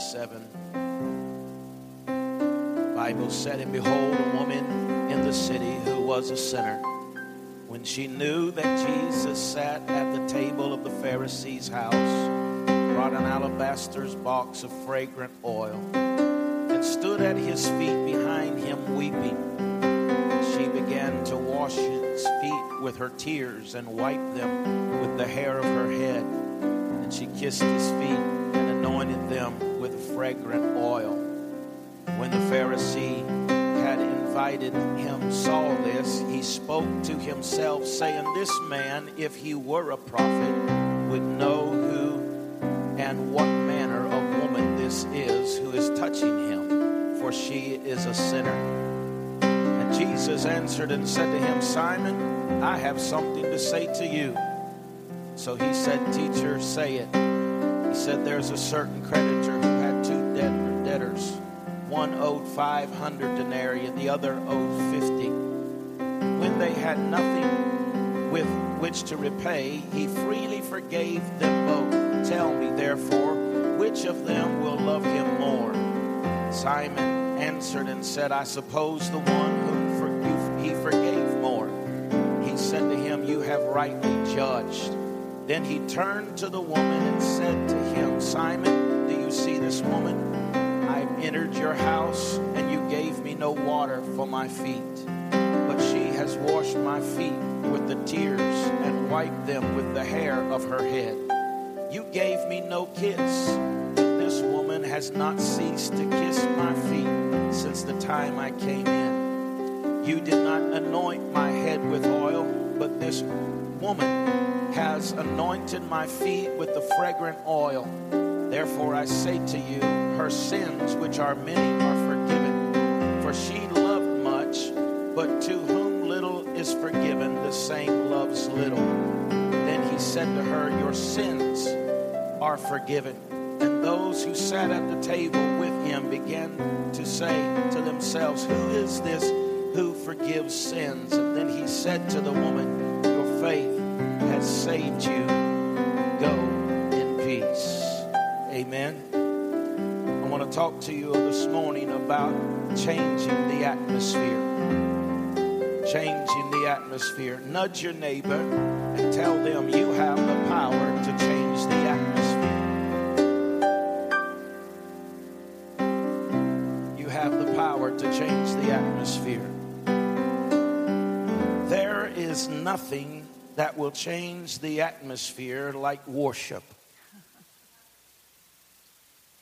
27. The Bible said, And behold, a woman in the city who was a sinner. When she knew that Jesus sat at the table of the Pharisee's house, brought an alabaster box of fragrant oil, and stood at his feet behind him weeping. She began to wash his feet with her tears and wipe them with the hair of her head. And she kissed his feet and anointed them fragrant oil. When the Pharisee had invited him saw this, he spoke to himself, saying, This man, if he were a prophet, would know who and what manner of woman this is who is touching him, for she is a sinner. And Jesus answered and said to him, Simon, I have something to say to you. So he said, Teacher, say it. He said, There's a certain creditor One owed 500 denarii and the other owed 50. When they had nothing with which to repay, he freely forgave them both. Tell me, therefore, which of them will love him more? Simon answered and said, I suppose the one whom he forgave more. He said to him, You have rightly judged. Then he turned to the woman and said to him, Simon, do you see this woman? Entered your house, and you gave me no water for my feet. But she has washed my feet with the tears and wiped them with the hair of her head. You gave me no kiss, but this woman has not ceased to kiss my feet since the time I came in. You did not anoint my head with oil, but this woman has anointed my feet with the fragrant oil. Therefore, I say to you, her which are many, are forgiven. For she loved much, but to whom little is forgiven, the same loves little. Then he said to her, Your sins are forgiven. And those who sat at the table with him began to say to themselves, Who is this who forgives sins? And then he said to the woman, Your faith has saved you. Talk to you this morning about changing the atmosphere. Changing the atmosphere. Nudge your neighbor and tell them you have the power to change the atmosphere. You have the power to change the atmosphere. There is nothing that will change the atmosphere like worship.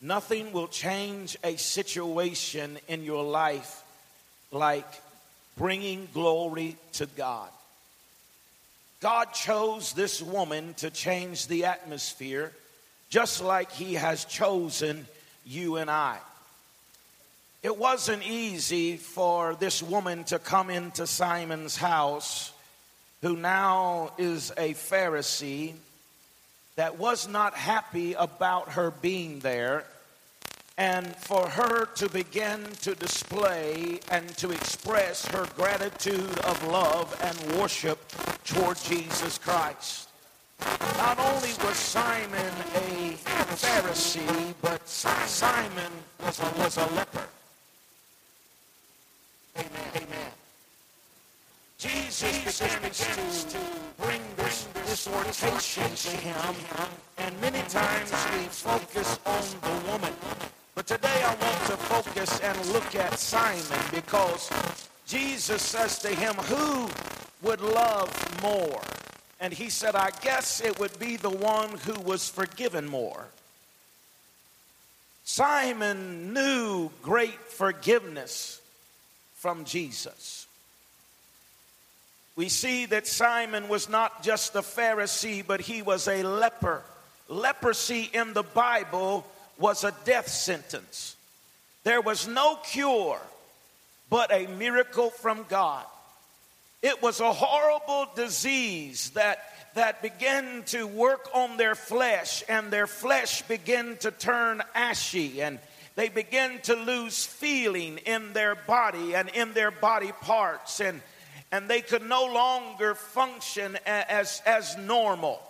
Nothing will change a situation in your life like bringing glory to God. God chose this woman to change the atmosphere just like He has chosen you and I. It wasn't easy for this woman to come into Simon's house, who now is a Pharisee, that was not happy about her being there, and for her to begin to display and to express her gratitude of love and worship toward Jesus Christ. Not only was Simon a Pharisee, but Simon was a, was a leper. Amen. Amen. Jesus begins to bring this exhortation to him, and many times we focus on the woman. But today I want to focus and look at Simon because Jesus says to him, Who would love more? And he said, I guess it would be the one who was forgiven more. Simon knew great forgiveness from Jesus. We see that Simon was not just a Pharisee, but he was a leper. Leprosy in the Bible was a death sentence. There was no cure but a miracle from God. It was a horrible disease that, that began to work on their flesh, and their flesh began to turn ashy, and they began to lose feeling in their body and in their body parts, and, and they could no longer function as, as normal.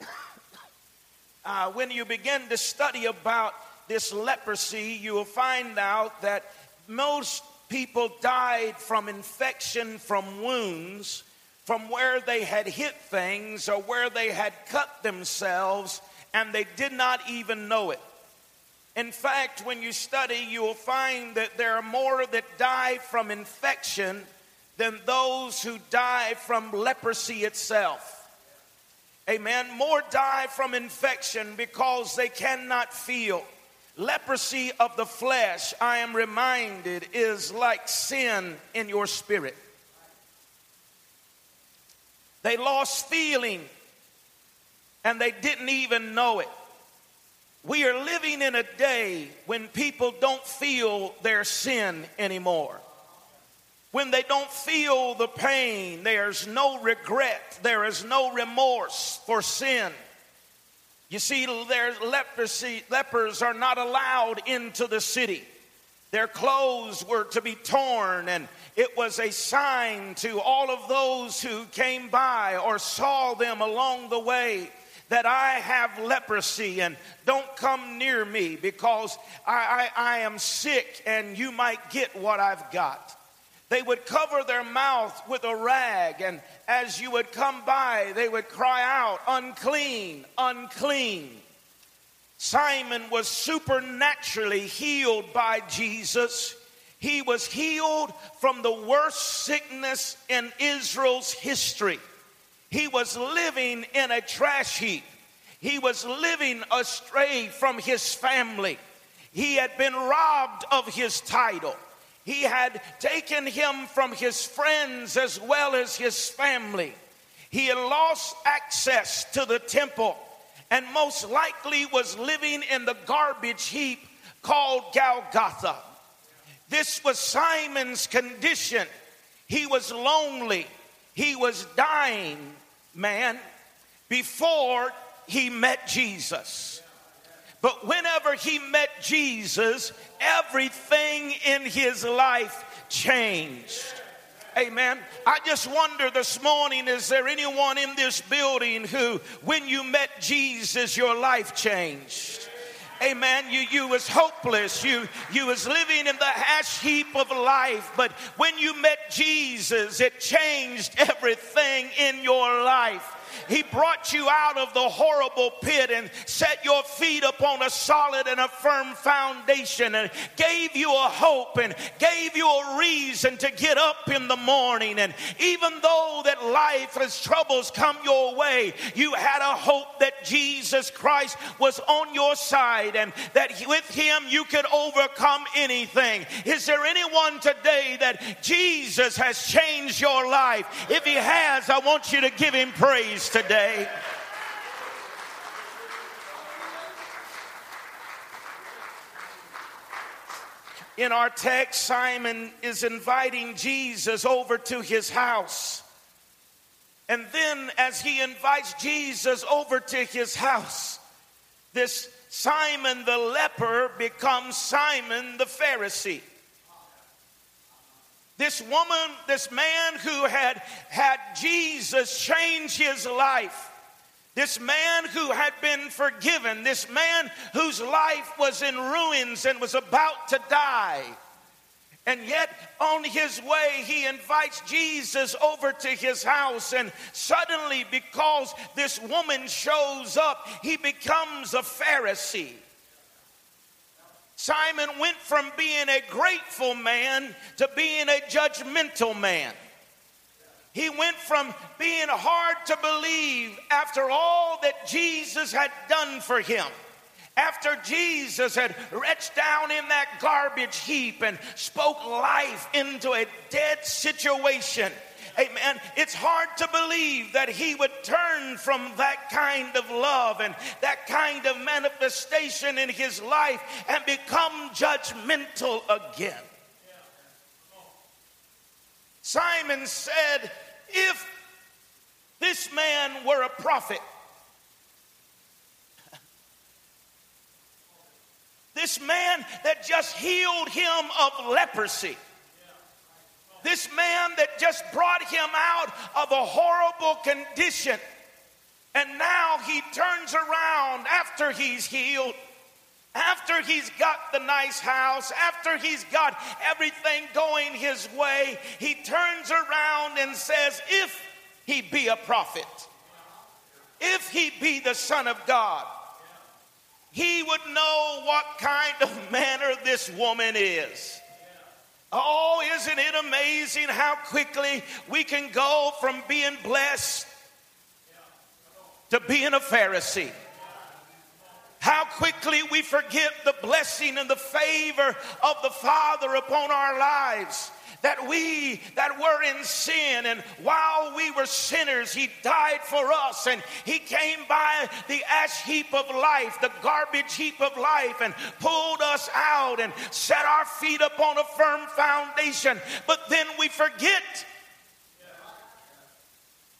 Uh, when you begin to study about this leprosy, you will find out that most people died from infection from wounds, from where they had hit things or where they had cut themselves, and they did not even know it. In fact, when you study, you will find that there are more that die from infection than those who die from leprosy itself. Amen. More die from infection because they cannot feel. Leprosy of the flesh, I am reminded, is like sin in your spirit. They lost feeling and they didn't even know it. We are living in a day when people don't feel their sin anymore. When they don't feel the pain, there's no regret, there is no remorse for sin. You see, there's leprosy, lepers are not allowed into the city. Their clothes were to be torn, and it was a sign to all of those who came by or saw them along the way that I have leprosy and don't come near me because I, I, I am sick and you might get what I've got. They would cover their mouth with a rag, and as you would come by, they would cry out, Unclean, unclean. Simon was supernaturally healed by Jesus. He was healed from the worst sickness in Israel's history. He was living in a trash heap. He was living astray from his family. He had been robbed of his title. He had taken him from his friends as well as his family. He had lost access to the temple and most likely was living in the garbage heap called Golgotha. This was Simon's condition. He was lonely. He was dying, man, before he met Jesus. But whenever he met Jesus, everything in his life changed. Amen. I just wonder this morning is there anyone in this building who, when you met Jesus, your life changed? amen you you was hopeless you you was living in the ash heap of life but when you met jesus it changed everything in your life he brought you out of the horrible pit and set your feet upon a solid and a firm foundation and gave you a hope and gave you a reason to get up in the morning. And even though that life has troubles come your way, you had a hope that Jesus Christ was on your side and that with him you could overcome anything. Is there anyone today that Jesus has changed your life? If he has, I want you to give him praise today. In our text, Simon is inviting Jesus over to his house. And then, as he invites Jesus over to his house, this Simon the leper becomes Simon the Pharisee. This woman, this man who had had Jesus change his life, this man who had been forgiven, this man whose life was in ruins and was about to die. And yet, on his way, he invites Jesus over to his house. And suddenly, because this woman shows up, he becomes a Pharisee. Simon went from being a grateful man to being a judgmental man. He went from being hard to believe after all that Jesus had done for him. After Jesus had reached down in that garbage heap and spoke life into a dead situation Amen. It's hard to believe that he would turn from that kind of love and that kind of manifestation in his life and become judgmental again. Simon said, If this man were a prophet, this man that just healed him of leprosy this man that just brought him out of a horrible condition. And now he turns around after he's healed after he's got the nice house, after he's got everything going his way, he turns around and says, If he be a prophet, if he be the Son of God, he would know what kind of manner this woman is. Oh, isn't it amazing how quickly we can go from being blessed to being a Pharisee? How quickly we forget the blessing and the favor of the Father upon our lives. That we that were in sin and while we were sinners, He died for us and He came by the ash heap of life, the garbage heap of life, and pulled us out and set our feet upon a firm foundation. But then we forget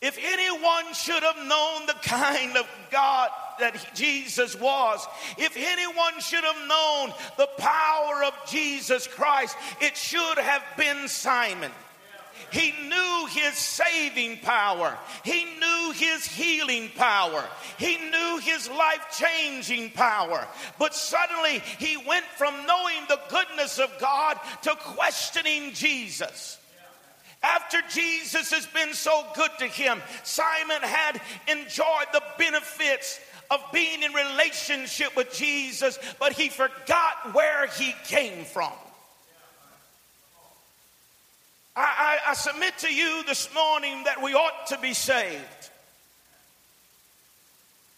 if anyone should have known the kind of God that Jesus was, if anyone should have known the power of Jesus Christ, it should have been Simon. He knew his saving power. He knew his healing power. He knew his life changing power. But suddenly he went from knowing the goodness of God to questioning Jesus. After Jesus has been so good to him, Simon had enjoyed the benefits of being in relationship with Jesus, but he forgot where he came from. I, I, I, submit to you this morning that we ought to be saved.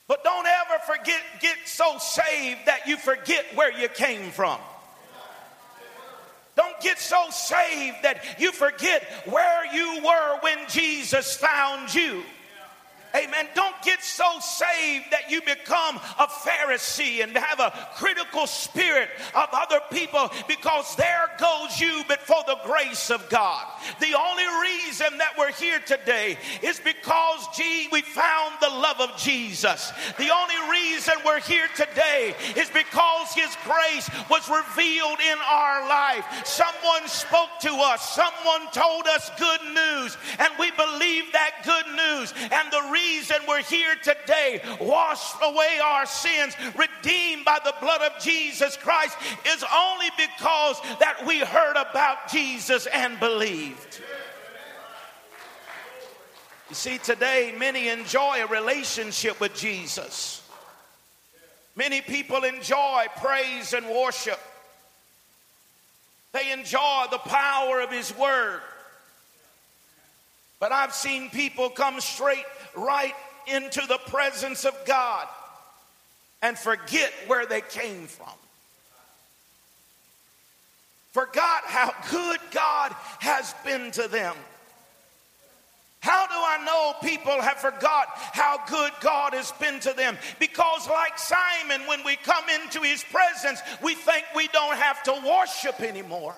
But don't ever forget, get so saved that you forget where you came from. Don't get so saved that you forget where you were when Jesus found you. Amen. Don't get so saved that you become a Pharisee and have a critical spirit of other people because there goes you, but for the grace of God. The only reason that we're here today is because gee, we found the love of Jesus. The only reason we're here today is because His grace was revealed in our life. Someone spoke to us, someone told us good news, and we believe that good news. And the reason reason we're here today, washed away our sins, redeemed by the blood of Jesus Christ, is only because that we heard about Jesus and believed. You see, today many enjoy a relationship with Jesus. Many people enjoy praise and worship. They enjoy the power of His Word. But I've seen people come straight right into the presence of God and forget where they came from. Forgot how good God has been to them. How do I know people have forgot how good God has been to them? Because, like Simon, when we come into his presence, we think we don't have to worship anymore.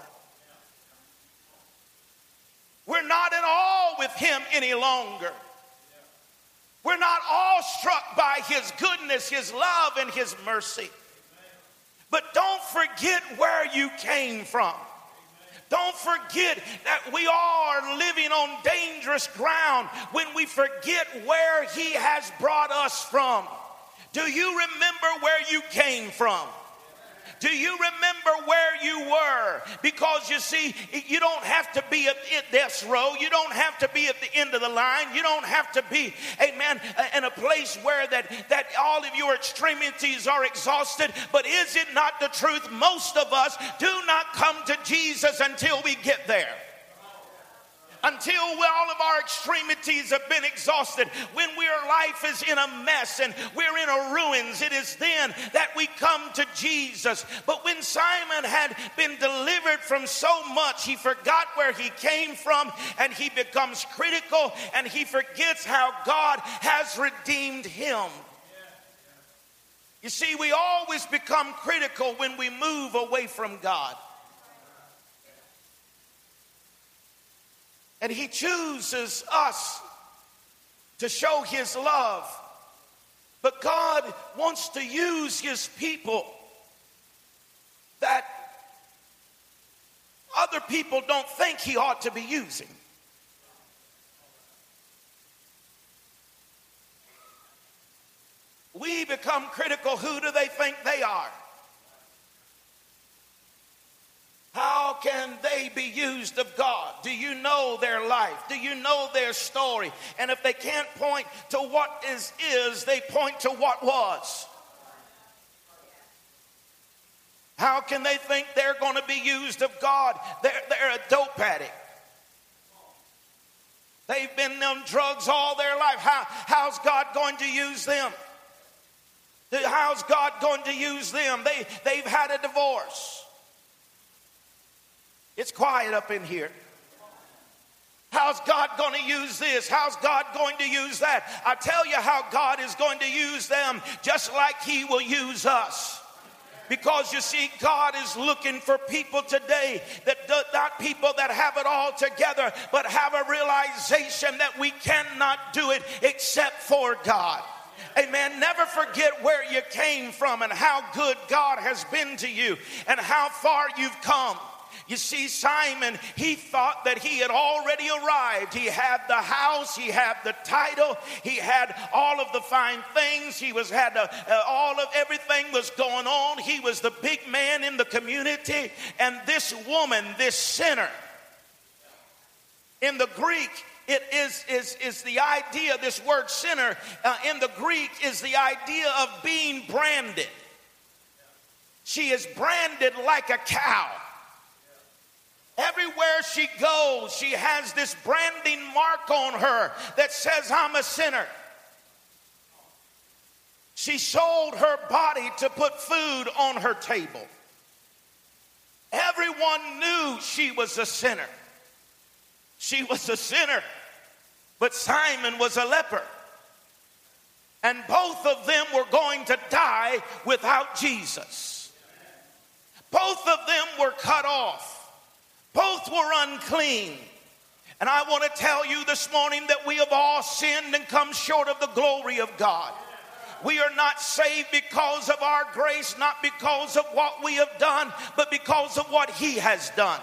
We're not at all with him any longer. We're not all struck by his goodness, his love, and his mercy. But don't forget where you came from. Don't forget that we are living on dangerous ground when we forget where He has brought us from. Do you remember where you came from? Do you remember where you were? Because you see, you don't have to be at death's row. You don't have to be at the end of the line. You don't have to be, amen, in a place where that, that all of your extremities are exhausted. But is it not the truth? Most of us do not come to Jesus until we get there until all of our extremities have been exhausted, when our life is in a mess and we're in a ruins, it is then that we come to Jesus. But when Simon had been delivered from so much, he forgot where he came from and he becomes critical and he forgets how God has redeemed him. You see, we always become critical when we move away from God. And He chooses us to show His love. But God wants to use His people that other people don't think He ought to be using. We become critical. Who do they think they are? Can they be used of God? Do you know their life? Do you know their story? And if they can't point to what is is, they point to what was. How can they think they're going to be used of God? They're, they're a dope addict. They've been on drugs all their life. How, how's God going to use them? How's God going to use them? They, they've had a divorce. It's quiet up in here. How's God going to use this? How's God going to use that? I tell you how God is going to use them just like He will use us. Because you see, God is looking for people today that do, not people that have it all together, but have a realization that we cannot do it except for God. Amen. Never forget where you came from and how good God has been to you and how far you've come. You see, Simon, he thought that he had already arrived. He had the house, he had the title, he had all of the fine things, he was had uh, all of everything was going on. He was the big man in the community, and this woman, this sinner, in the Greek, it is, is, is the idea, this word sinner uh, in the Greek is the idea of being branded. She is branded like a cow. She goes, she has this branding mark on her that says, I'm a sinner. She sold her body to put food on her table. Everyone knew she was a sinner. She was a sinner, but Simon was a leper. And both of them were going to die without Jesus. Both of them were cut off. Both were unclean. And I want to tell you this morning that we have all sinned and come short of the glory of God. We are not saved because of our grace, not because of what we have done, but because of what He has done.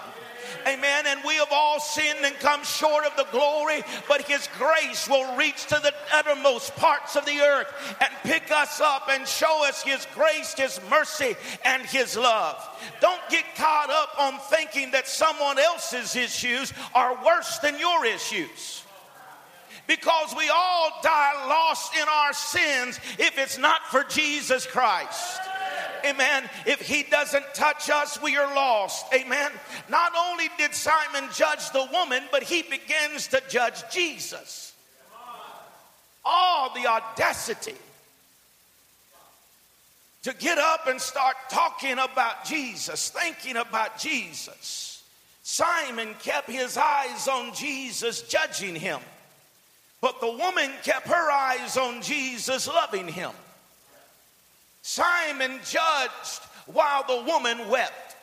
Amen. And we have all sinned and come short of the glory, but His grace will reach to the uttermost parts of the earth and pick us up and show us His grace, His mercy, and His love. Don't get caught up on thinking that someone else's issues are worse than your issues because we all die lost in our sins if it's not for Jesus Christ. Amen. If he doesn't touch us, we are lost. Amen. Not only did Simon judge the woman, but he begins to judge Jesus. All the audacity to get up and start talking about Jesus, thinking about Jesus. Simon kept his eyes on Jesus, judging him. But the woman kept her eyes on Jesus, loving him. Simon judged while the woman wept.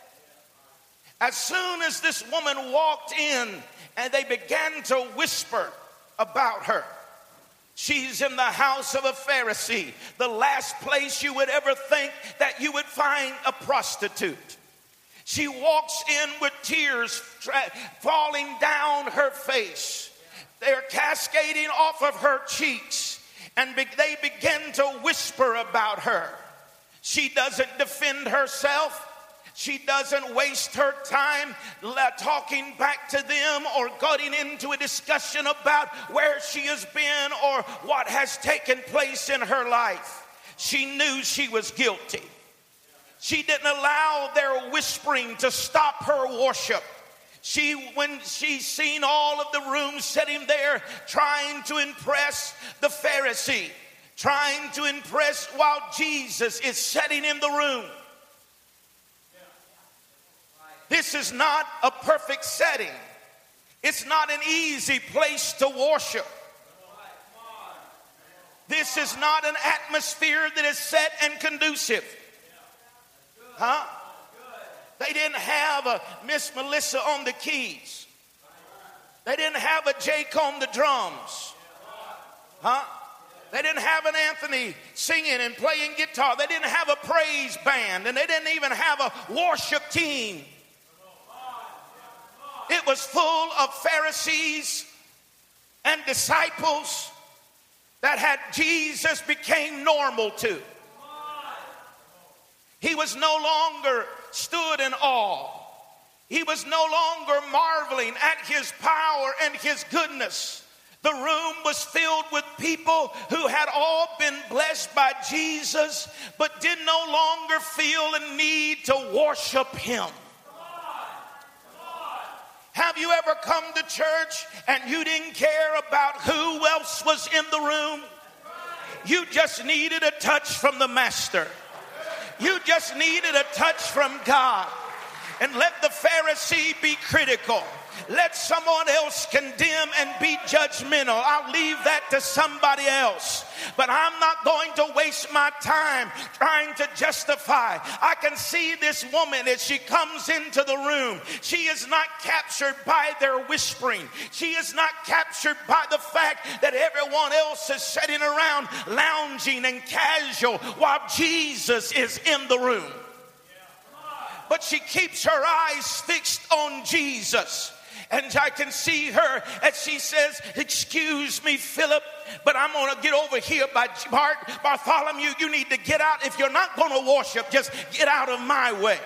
As soon as this woman walked in and they began to whisper about her, She's in the house of a Pharisee, the last place you would ever think that you would find a prostitute. She walks in with tears falling down her face. They're cascading off of her cheeks, and they begin to whisper about her. She doesn't defend herself. She doesn't waste her time talking back to them or getting into a discussion about where she has been or what has taken place in her life. She knew she was guilty. She didn't allow their whispering to stop her worship. She, when she seen all of the room sitting there trying to impress the Pharisee, trying to impress while Jesus is sitting in the room. This is not a perfect setting. It's not an easy place to worship. This is not an atmosphere that is set and conducive. Huh? They didn't have a Miss Melissa on the keys. They didn't have a Jake on the drums. Huh? They didn't have an Anthony singing and playing guitar. They didn't have a praise band, and they didn't even have a worship team. It was full of Pharisees and disciples that had Jesus became normal to. He was no longer stood in awe. He was no longer marveling at his power and his goodness. The room was filled with people who had all been blessed by Jesus, but did no longer feel a need to worship him. Have you ever come to church and you didn't care about who else was in the room? You just needed a touch from the Master. You just needed a touch from God. And let the Pharisee be critical let someone else condemn and be judgmental. I'll leave that to somebody else. But I'm not going to waste my time trying to justify. I can see this woman as she comes into the room. She is not captured by their whispering. She is not captured by the fact that everyone else is sitting around lounging and casual while Jesus is in the room. But she keeps her eyes fixed on Jesus. And I can see her as she says, Excuse me, Philip, but I'm going to get over here by Bart, Bartholomew. You need to get out. If you're not going to worship, just get out of my way.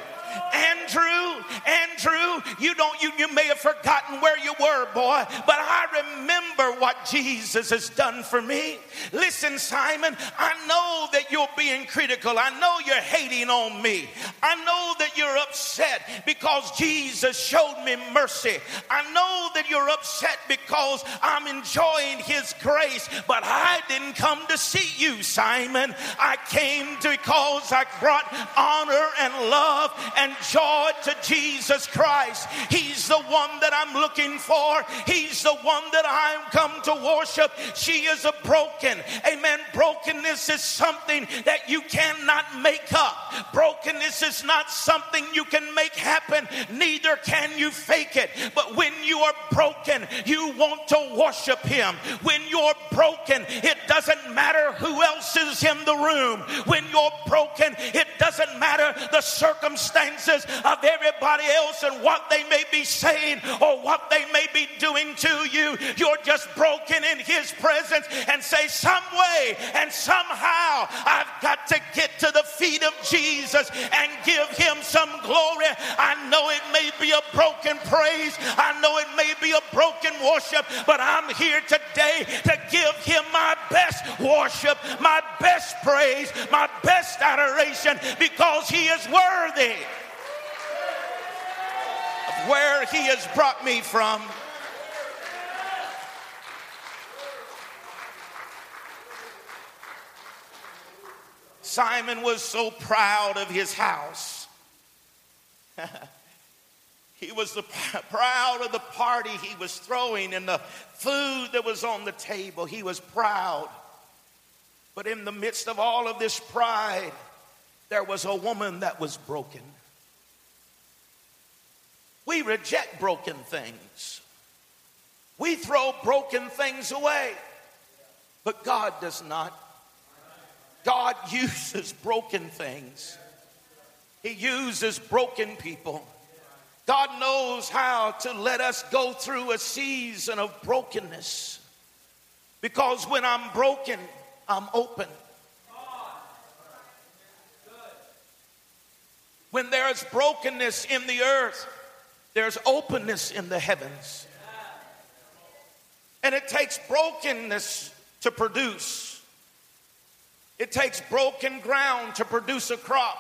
Andrew, Andrew, you don't you, you may have forgotten where you were, boy, but I remember what Jesus has done for me. Listen, Simon, I know that you're being critical. I know you're hating on me. I know that you're upset because Jesus showed me mercy. I know that you're upset because I'm enjoying his grace, but I didn't come to see you, Simon. I came to because I brought honor and love and and joy to Jesus Christ. He's the one that I'm looking for. He's the one that I'm come to worship. She is a broken. Amen. Brokenness is something that you cannot make up. Brokenness is not something you can make happen. Neither can you fake it. But when you are broken, you want to worship him. When you're broken, it doesn't matter who else is in the room. When you're broken, it doesn't matter the circumstance circumstances of everybody else and what they may be saying or what they may be doing to you. You're just broken in His presence and say, Some way and somehow I've got to get to the feet of Jesus and give Him some glory. I know it may be a broken praise, I know it may be a broken worship, but I'm here today to give Him my best worship, my best praise, my best adoration because He is worthy where He has brought me from. Simon was so proud of his house. he was the, proud of the party he was throwing and the food that was on the table. He was proud. But in the midst of all of this pride, there was a woman that was broken. We reject broken things. We throw broken things away. But God does not. God uses broken things, He uses broken people. God knows how to let us go through a season of brokenness. Because when I'm broken, I'm open. When there's brokenness in the earth, there's openness in the heavens. And it takes brokenness to produce. It takes broken ground to produce a crop.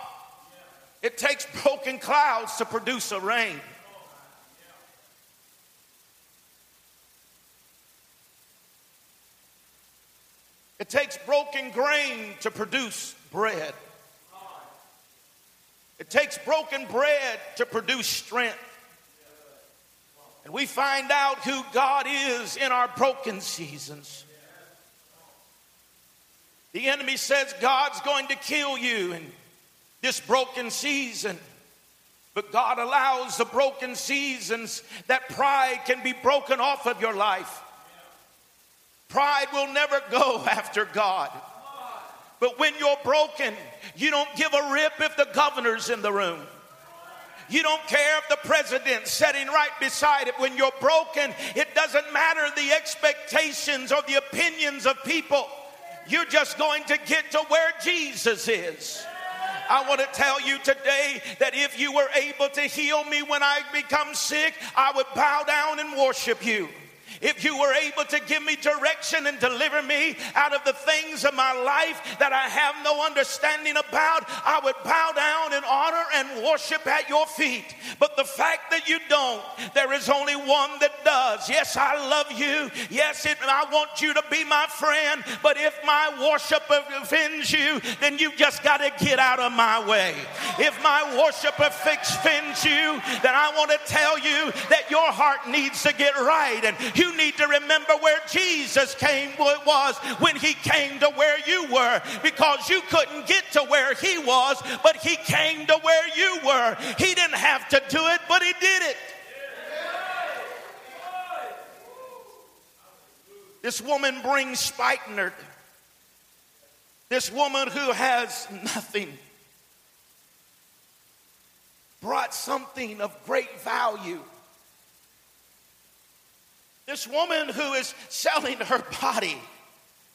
It takes broken clouds to produce a rain. It takes broken grain to produce bread. It takes broken bread to produce strength. And we find out who God is in our broken seasons. The enemy says God's going to kill you in this broken season. But God allows the broken seasons that pride can be broken off of your life. Pride will never go after God. But when you're broken, you don't give a rip if the governor's in the room. You don't care if the president's sitting right beside it. When you're broken, it doesn't matter the expectations or the opinions of people. You're just going to get to where Jesus is. I want to tell you today that if you were able to heal me when I become sick, I would bow down and worship you. If you were able to give me direction and deliver me out of the things of my life that I have no understanding about, I would bow down in honor and worship at your feet. But the fact that you don't, there is only one that does. Yes, I love you. Yes, it, I want you to be my friend. But if my worship offends you, then you just got to get out of my way. If my worship offends you, then I want to tell you that your heart needs to get right. And you need to remember where Jesus came was when he came to where you were because you couldn't get to where he was, but he came to where you were. He didn't have to do it, but he did it. This woman brings spikenard. This woman who has nothing brought something of great value. This woman who is selling her body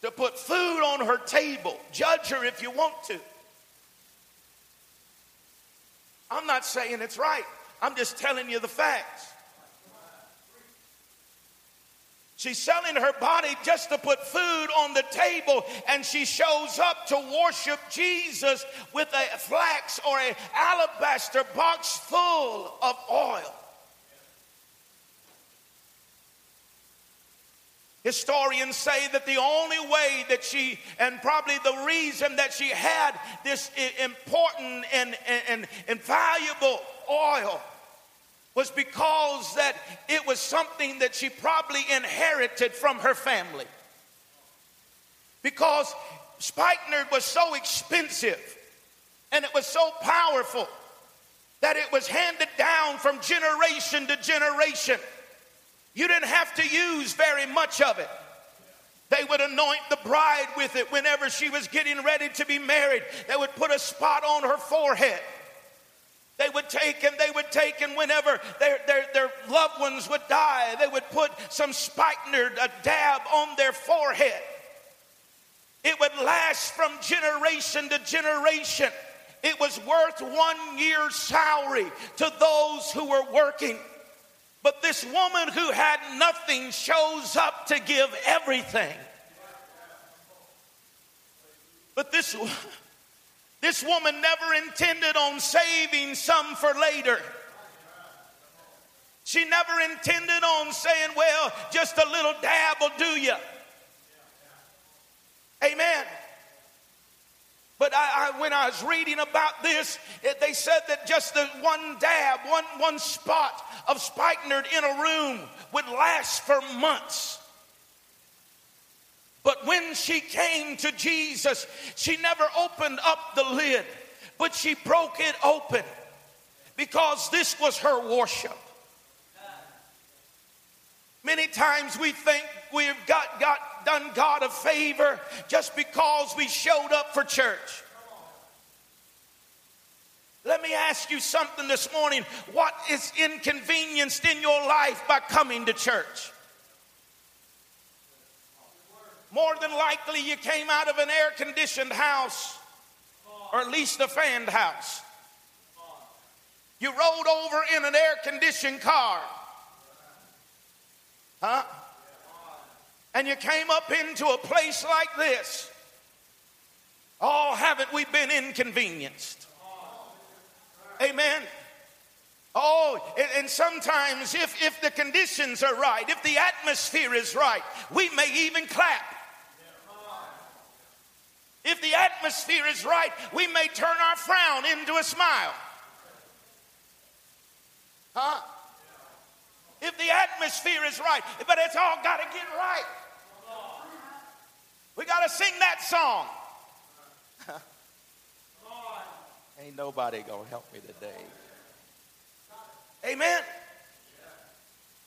to put food on her table, judge her if you want to. I'm not saying it's right, I'm just telling you the facts. She's selling her body just to put food on the table, and she shows up to worship Jesus with a flax or a alabaster box full of oil. Historians say that the only way that she, and probably the reason that she had this important and, and, and valuable oil was because that it was something that she probably inherited from her family. Because spikenard was so expensive and it was so powerful that it was handed down from generation to generation. You didn't have to use very much of it. They would anoint the bride with it whenever she was getting ready to be married. They would put a spot on her forehead. They would take and they would take, and whenever their, their, their loved ones would die, they would put some spikenard, a dab on their forehead. It would last from generation to generation. It was worth one year's salary to those who were working. But this woman who had nothing shows up to give everything. But this, this woman never intended on saving some for later. She never intended on saying, well, just a little dab will do you. Amen. But I, I, when I was reading about this, it, they said that just the one dab, one, one spot of spikenard in a room would last for months. But when she came to Jesus, she never opened up the lid, but she broke it open because this was her worship. Many times we think we've got, got done God a favor just because we showed up for church. Let me ask you something this morning. What is inconvenienced in your life by coming to church? More than likely, you came out of an air conditioned house or at least a fanned house. You rode over in an air conditioned car. Huh? And you came up into a place like this. Oh, haven't we been inconvenienced? Amen. Oh, and sometimes if, if the conditions are right, if the atmosphere is right, we may even clap. If the atmosphere is right, we may turn our frown into a smile. Huh? If the atmosphere is right, but it's all got to get right. We got to sing that song. Ain't nobody going to help me today. Amen.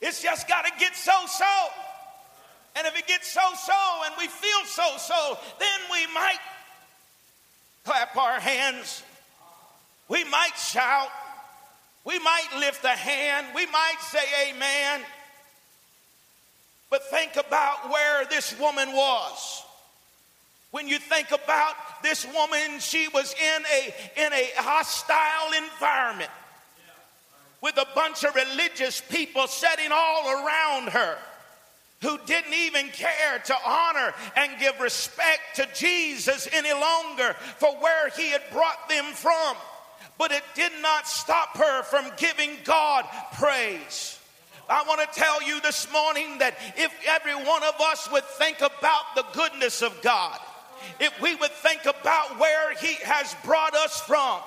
It's just got to get so so. And if it gets so so and we feel so so, then we might clap our hands. We might shout. We might lift a hand. We might say amen. But think about where this woman was. When you think about this woman, she was in a, in a hostile environment with a bunch of religious people sitting all around her who didn't even care to honor and give respect to Jesus any longer for where he had brought them from. But it did not stop her from giving God praise. I want to tell you this morning that if every one of us would think about the goodness of God, if we would think about where He has brought us from,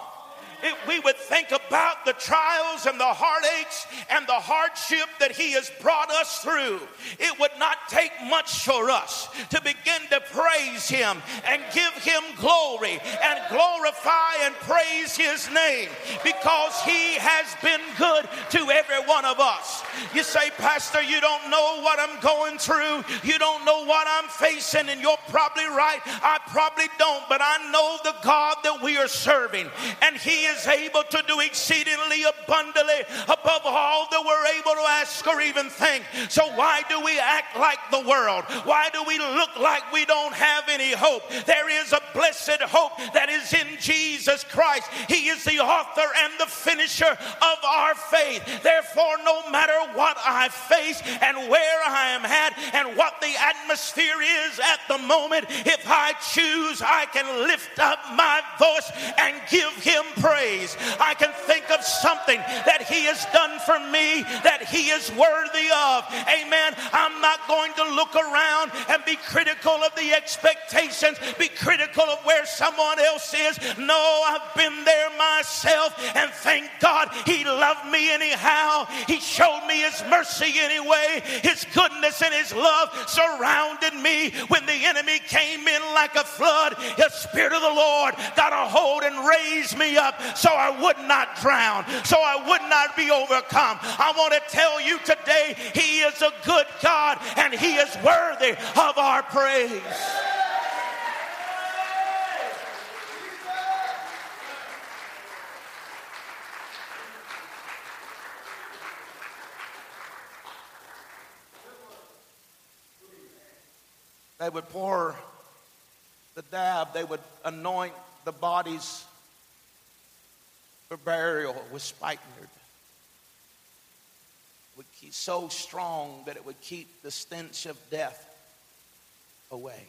if we would think about the trials and the heartaches and the hardship that He has brought us through, it would not take much for us to begin to praise Him and give Him glory and glorify and praise His name because He has been good to every one of us. You say, Pastor, you don't know what I'm going through, you don't know what I'm facing, and you're probably right. I probably don't, but I know the God that we are serving, and He is able to do exceedingly abundantly above all that we're able to ask or even think. So, why do we act like the world? Why do we look like we don't have any hope? There is a blessed hope that is in Jesus Christ. He is the author and the finisher of our faith. Therefore, no matter what I face and where I am at and what the atmosphere is at the moment, if I choose, I can lift up my voice and give him praise praise. I can think of something that He has done for me that He is worthy of. Amen. I'm not going to look around and be critical of the expectations, be critical of where someone else is. No, I've been there myself, and thank God He loved me anyhow. He showed me His mercy anyway. His goodness and His love surrounded me when the enemy came in like a flood. The Spirit of the Lord got a hold and raised me up so I would not drown, so I would not be overcome. I want to tell you today, He is a good God and He is worthy of our praise. They would pour the dab, they would anoint the bodies for burial with spikenard would keep so strong that it would keep the stench of death away.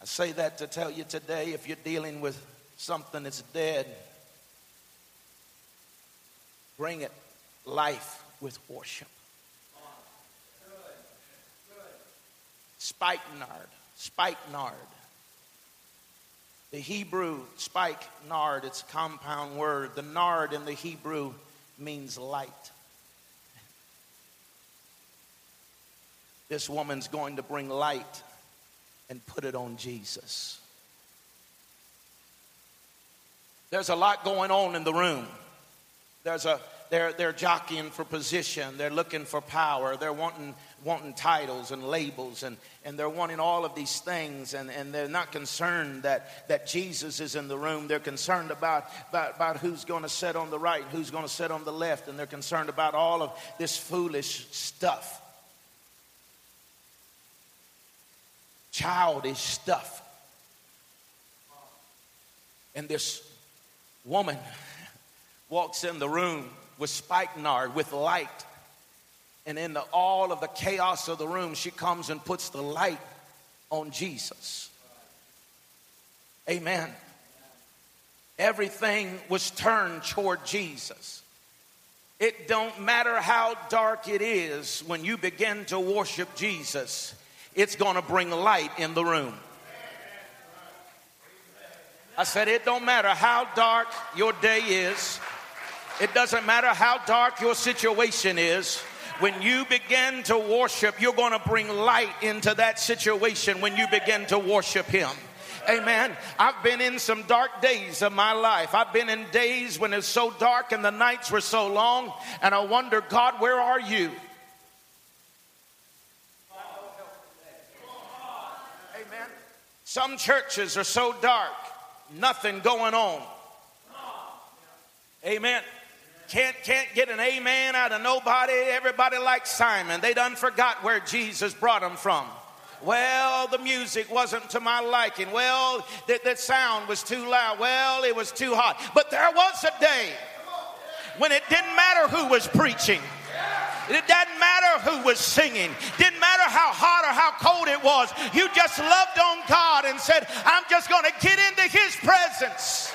I say that to tell you today if you're dealing with something that's dead, bring it life with worship. Spikenard, spikenard the Hebrew spike nard, it's a compound word. The nard in the Hebrew means light. This woman's going to bring light and put it on Jesus. There's a lot going on in the room. There's a they're, they're jockeying for position. They're looking for power. They're wanting, wanting titles and labels, and, and they're wanting all of these things. And, and they're not concerned that, that Jesus is in the room. They're concerned about, about, about who's going to sit on the right, and who's going to sit on the left, and they're concerned about all of this foolish stuff. Childish stuff. And this woman walks in the room with spikenard, with light. And in the, all of the chaos of the room, she comes and puts the light on Jesus. Amen. Everything was turned toward Jesus. It don't matter how dark it is when you begin to worship Jesus, it's going to bring light in the room. I said, it don't matter how dark your day is, it doesn't matter how dark your situation is. When you begin to worship, you're going to bring light into that situation when you begin to worship Him. Amen. I've been in some dark days of my life. I've been in days when it's so dark and the nights were so long, and I wonder, God, where are you? Amen. Some churches are so dark, nothing going on. Amen. Can't, can't get an amen out of nobody. Everybody like Simon. They done forgot where Jesus brought them from. Well, the music wasn't to my liking. Well, that, that sound was too loud. Well, it was too hot. But there was a day when it didn't matter who was preaching. It doesn't matter who was singing. Didn't matter how hot or how cold it was. You just loved on God and said, I'm just going to get into His presence.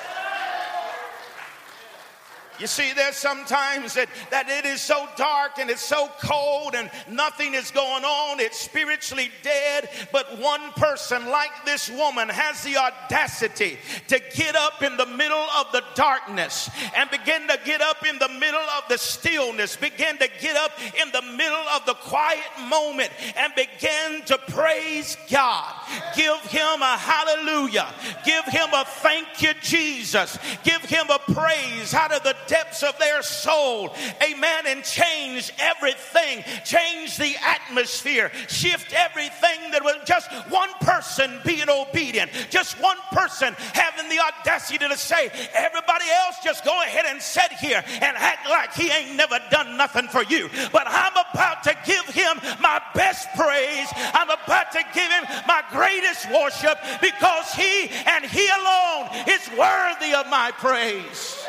You see, there's sometimes that, that it is so dark and it's so cold and nothing is going on. It's spiritually dead. But one person, like this woman, has the audacity to get up in the middle of the darkness and begin to get up in the middle of the stillness, begin to get up in the middle of the quiet moment and begin to praise God. Give him a hallelujah. Give him a thank you, Jesus. Give him a praise out of the depths of their soul. Amen. And change everything, change the atmosphere, shift everything that was just one person being obedient, just one person having the audacity to say, everybody else just go ahead and sit here and act like he ain't never done nothing for you. But I'm about to give him my best praise. I'm about to give him my greatest worship because he and he alone is worthy of my praise.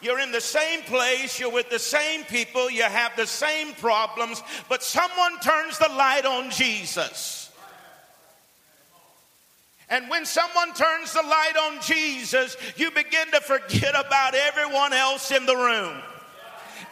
You're in the same place, you're with the same people, you have the same problems, but someone turns the light on Jesus. And when someone turns the light on Jesus, you begin to forget about everyone else in the room.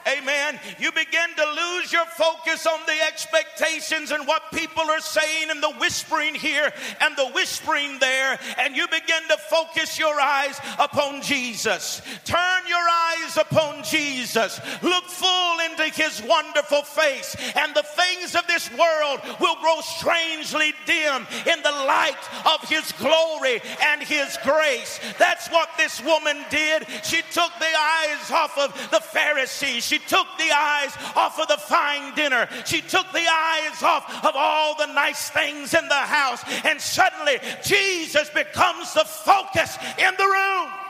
Amen. You begin to lose your focus on the expectations and what people are saying and the whispering here and the whispering there. And you begin to focus your eyes upon Jesus. Turn your eyes upon Jesus. Look full into his wonderful face. And the things of this world will grow strangely dim in the light of his glory and his grace. That's what this woman did. She took the eyes off of the Pharisees. She she took the eyes off of the fine dinner. She took the eyes off of all the nice things in the house. And suddenly, Jesus becomes the focus in the room.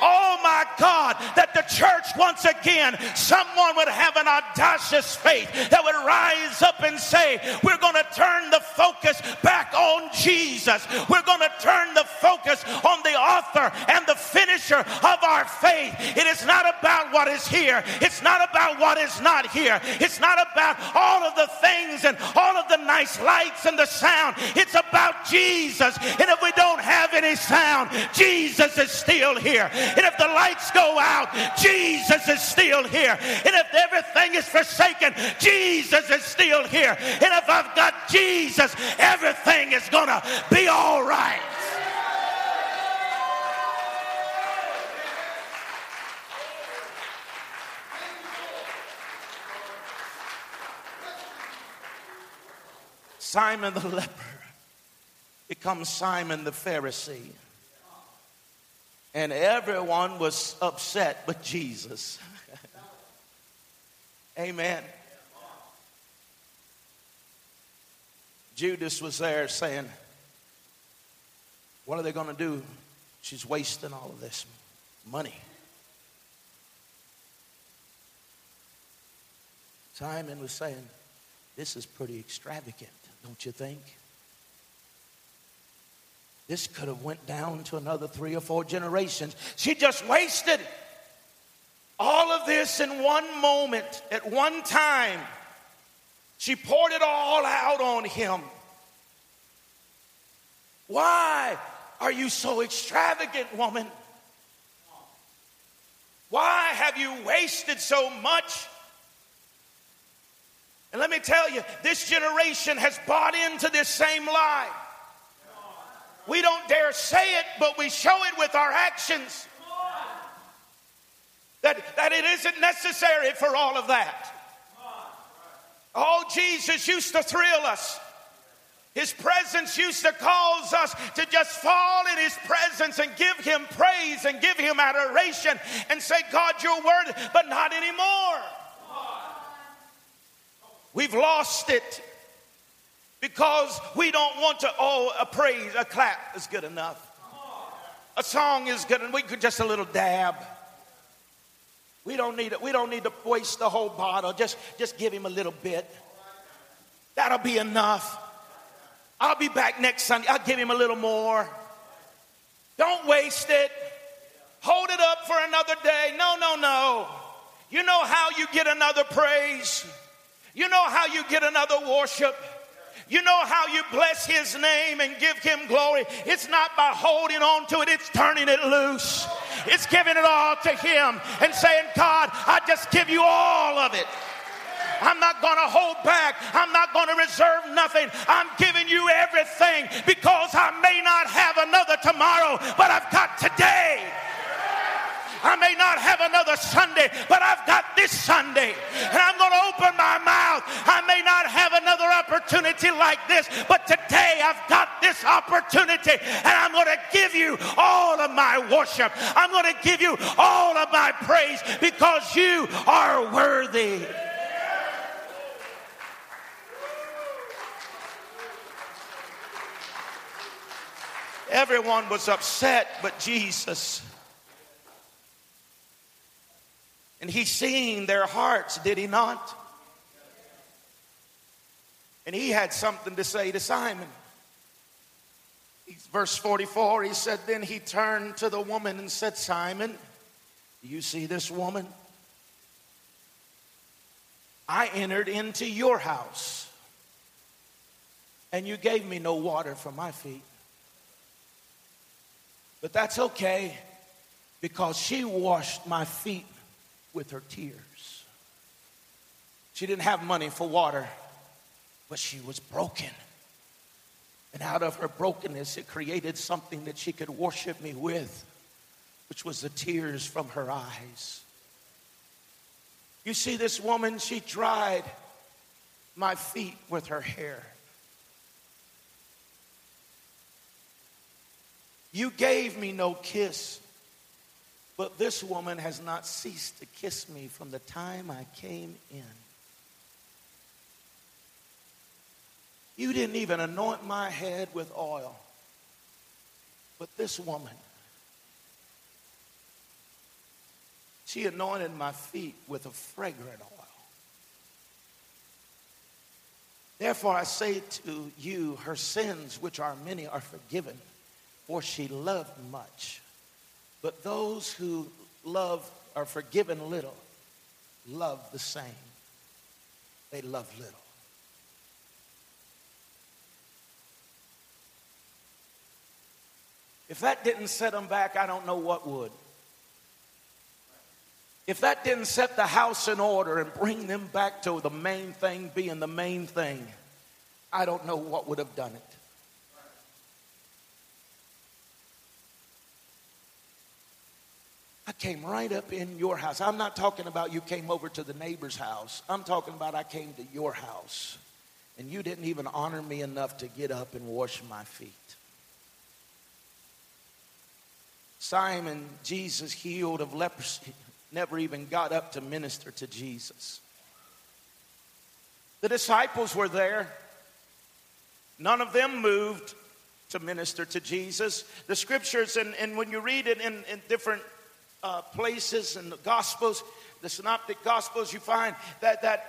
Oh my God, that the church once again, someone would have an audacious faith that would rise up and say, We're going to turn the focus back on Jesus. We're going to turn the focus on the author and the finisher of our faith. It is not about what is here, it's not about what is not here, it's not about all of the things and all of the nice lights and the sound. It's about Jesus. And if we don't have any sound, Jesus is still here. And if the lights go out, Jesus is still here. And if everything is forsaken, Jesus is still here. And if I've got Jesus, everything is going to be all right. Simon the leper becomes Simon the Pharisee. And everyone was upset but Jesus. Amen. Judas was there saying, What are they going to do? She's wasting all of this money. Simon was saying, This is pretty extravagant, don't you think? This could have went down to another three or four generations. She just wasted all of this in one moment, at one time. She poured it all out on him. Why are you so extravagant, woman? Why have you wasted so much? And let me tell you, this generation has bought into this same lie. We don't dare say it, but we show it with our actions. That, that it isn't necessary for all of that. Oh, Jesus used to thrill us. His presence used to cause us to just fall in His presence and give Him praise and give Him adoration and say, God, you're worthy, but not anymore. We've lost it because we don't want to, oh, a praise, a clap is good enough. A song is good, and we could just a little dab. We don't need it. We don't need to waste the whole bottle. Just, just give him a little bit. That'll be enough. I'll be back next Sunday. I'll give him a little more. Don't waste it. Hold it up for another day. No, no, no. You know how you get another praise. You know how you get another worship. You know how you bless his name and give him glory. It's not by holding on to it, it's turning it loose. It's giving it all to him and saying, God, I just give you all of it. I'm not going to hold back. I'm not going to reserve nothing. I'm giving you everything because I may not have another tomorrow, but I've got today. I may not have another Sunday, but I've got this Sunday. And I'm going to open my mouth. I may not have another opportunity like this, but today I've got this opportunity. And I'm going to give you all of my worship. I'm going to give you all of my praise because you are worthy. Everyone was upset but Jesus. And he seen their hearts, did he not? And he had something to say to Simon. Verse 44, he said, Then he turned to the woman and said, Simon, do you see this woman? I entered into your house, and you gave me no water for my feet. But that's okay because she washed my feet with her tears. She didn't have money for water, but she was broken. And out of her brokenness, it created something that she could worship me with, which was the tears from her eyes. You see, this woman, she dried my feet with her hair. You gave me no kiss, but this woman has not ceased to kiss me from the time I came in. You didn't even anoint my head with oil, but this woman, she anointed my feet with a fragrant oil. Therefore, I say to you, her sins, which are many, are forgiven for she loved much. But those who love are forgiven little love the same. They love little. If that didn't set them back, I don't know what would. If that didn't set the house in order and bring them back to the main thing being the main thing, I don't know what would have done it. I came right up in your house. I'm not talking about you came over to the neighbor's house. I'm talking about I came to your house and you didn't even honor me enough to get up and wash my feet. Simon, Jesus healed of leprosy, never even got up to minister to Jesus. The disciples were there. None of them moved to minister to Jesus. The scriptures, and, and when you read it in, in different uh, places in the Gospels, the Synoptic Gospels, you find that, that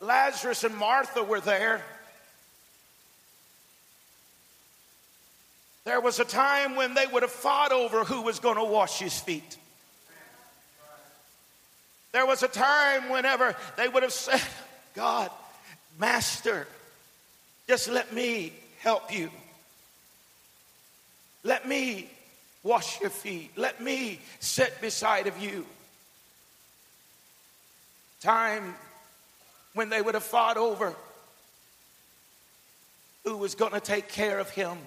Lazarus and Martha were there. There was a time when they would have fought over who was going to wash his feet. There was a time whenever they would have said, God, Master, just let me help you. Let me wash your feet. Let me sit beside of you. Time when they would have fought over who was going to take care of him.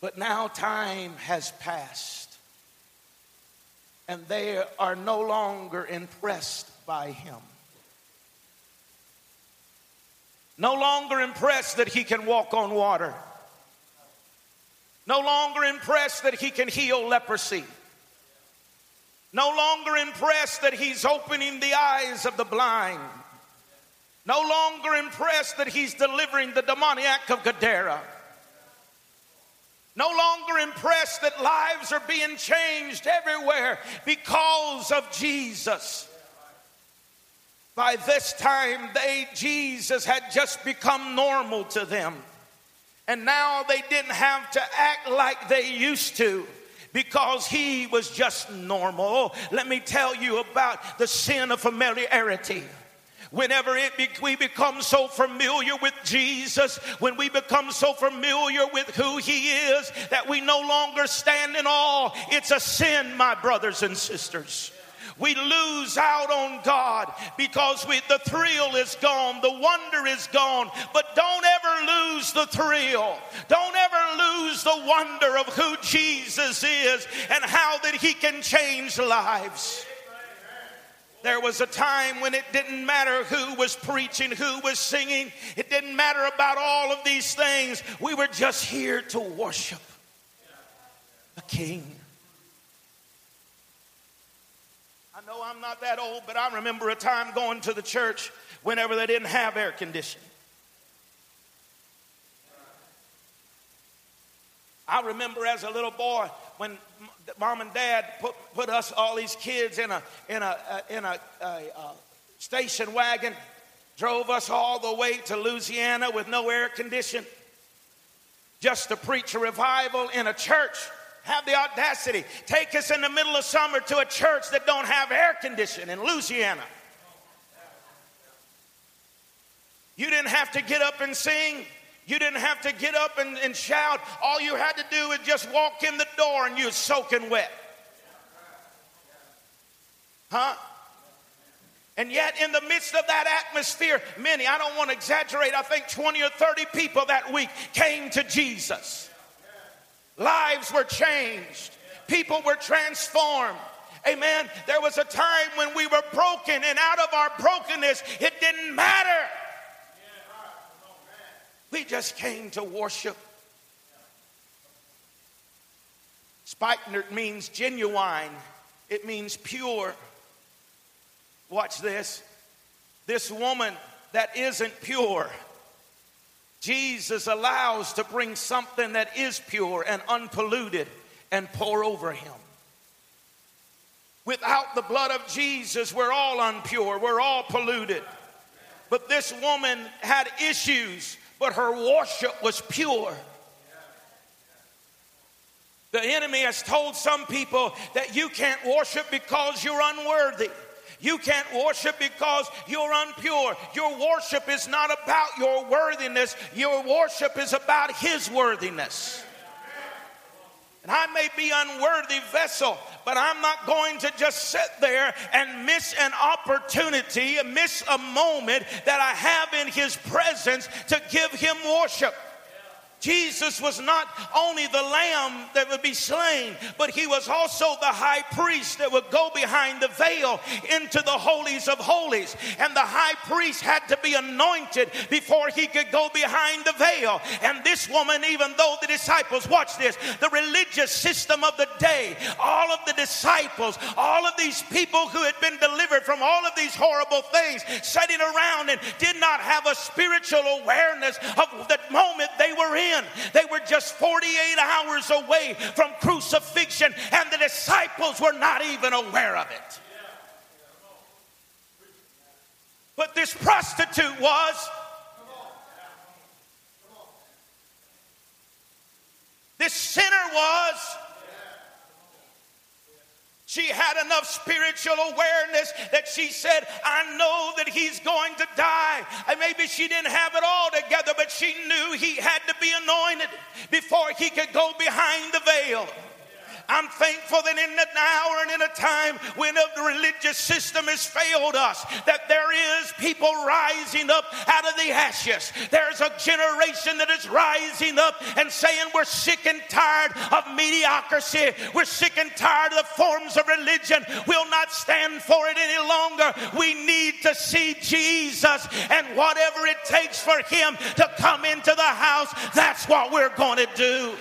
But now time has passed, and they are no longer impressed by him. No longer impressed that he can walk on water no longer impressed that he can heal leprosy. No longer impressed that he's opening the eyes of the blind. No longer impressed that he's delivering the demoniac of Gadara. No longer impressed that lives are being changed everywhere because of Jesus. By this time, they, Jesus had just become normal to them. And now they didn't have to act like they used to because he was just normal. Let me tell you about the sin of familiarity. Whenever it be, we become so familiar with Jesus, when we become so familiar with who He is that we no longer stand in awe, it's a sin, my brothers and sisters we lose out on God because we, the thrill is gone, the wonder is gone. But don't ever lose the thrill. Don't ever lose the wonder of who Jesus is and how that He can change lives. There was a time when it didn't matter who was preaching, who was singing. It didn't matter about all of these things. We were just here to worship the King. I'm not that old, but I remember a time going to the church whenever they didn't have air conditioning. I remember as a little boy when mom and dad put, put us, all these kids, in a, in a, uh, in a, a, a station wagon, drove us all the way to Louisiana with no air condition just to preach a revival in a church have the audacity take us in the middle of summer to a church that don't have air conditioning in Louisiana. You didn't have to get up and sing. You didn't have to get up and, and shout. All you had to do was just walk in the door and you're soaking wet. Huh? And yet, in the midst of that atmosphere, many, I don't want to exaggerate, I think 20 or 30 people that week came to Jesus. Lives were changed, people were transformed. Amen. There was a time when we were broken, and out of our brokenness, it didn't matter. We just came to worship. Spikenard means genuine, it means pure. Watch this. This woman that isn't pure Jesus allows to bring something that is pure and unpolluted and pour over him. Without the blood of Jesus, we're all unpure, we're all polluted. But this woman had issues, but her worship was pure. The enemy has told some people that you can't worship because you're unworthy. You can't worship because you're unpure. Your worship is not about your worthiness, your worship is about His worthiness. And I may be unworthy vessel, but I'm not going to just sit there and miss an opportunity, miss a moment that I have in his presence to give him worship. Jesus was not only the lamb that would be slain, but he was also the high priest that would go behind the veil into the holies of holies. And the high priest had to be anointed before he could go behind the veil. And this woman, even though the disciples, watch this, the religious system of the day, all of the disciples, all of these people who had been delivered from all of these horrible things, sitting around and did not have a spiritual awareness of the moment they were in. They were just 48 hours away from crucifixion, and the disciples were not even aware of it. But this prostitute was. This sinner was. She had enough spiritual awareness that she said, I know that he's going to die. And maybe she didn't have it all together, but she knew he had to be anointed before he could go behind the veil. I'm thankful that in an hour and in a time when the religious system has failed us, that there is people rising up out of the ashes. There's a generation that is rising up and saying we're sick and tired of mediocrity. We're sick and tired of the forms of religion. We'll not stand for it any longer. We need to see Jesus and whatever it takes for him to come into the house, that's what we're going to do.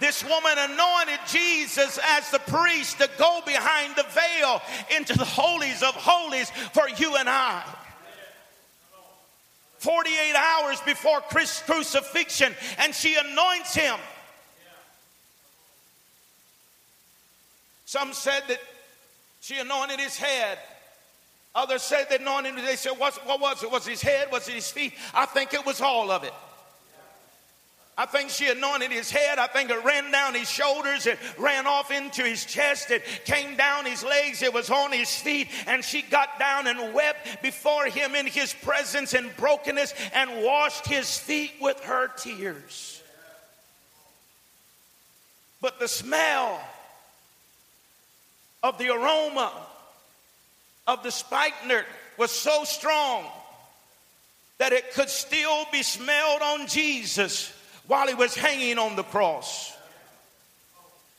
This woman anointed Jesus as the priest to go behind the veil into the holies of holies for you and I. 48 hours before Christ's crucifixion, and she anoints him. Some said that she anointed his head. Others said they anointed him. They said, what, what was it? Was it his head? Was it his feet? I think it was all of it. I think she anointed his head. I think it ran down his shoulders. It ran off into his chest. It came down his legs. It was on his feet. And she got down and wept before him in his presence in brokenness and washed his feet with her tears. But the smell of the aroma of the spikenard was so strong that it could still be smelled on Jesus while he was hanging on the cross.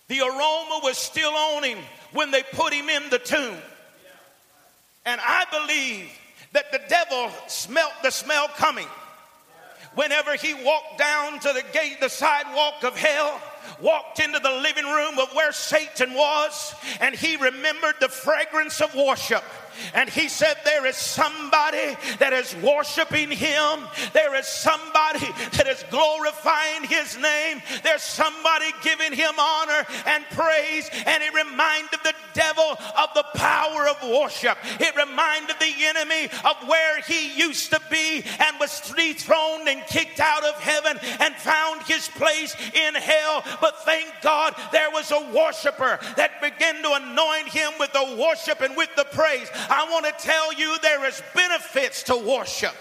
The aroma was still on him when they put him in the tomb. And I believe that the devil smelt the smell coming. Whenever he walked down to the gate, the sidewalk of hell, walked into the living room of where Satan was, and he remembered the fragrance of worship. And he said, There is somebody that is worshiping him. There is somebody that is glorifying his name. There's somebody giving him honor and praise. And it reminded the devil of the power of worship. It reminded the enemy of where he used to be and was dethroned and kicked out of heaven and found his place in hell. But thank God there was a worshiper that began to anoint him with the worship and with the praise. I want to tell you there is benefits to worship.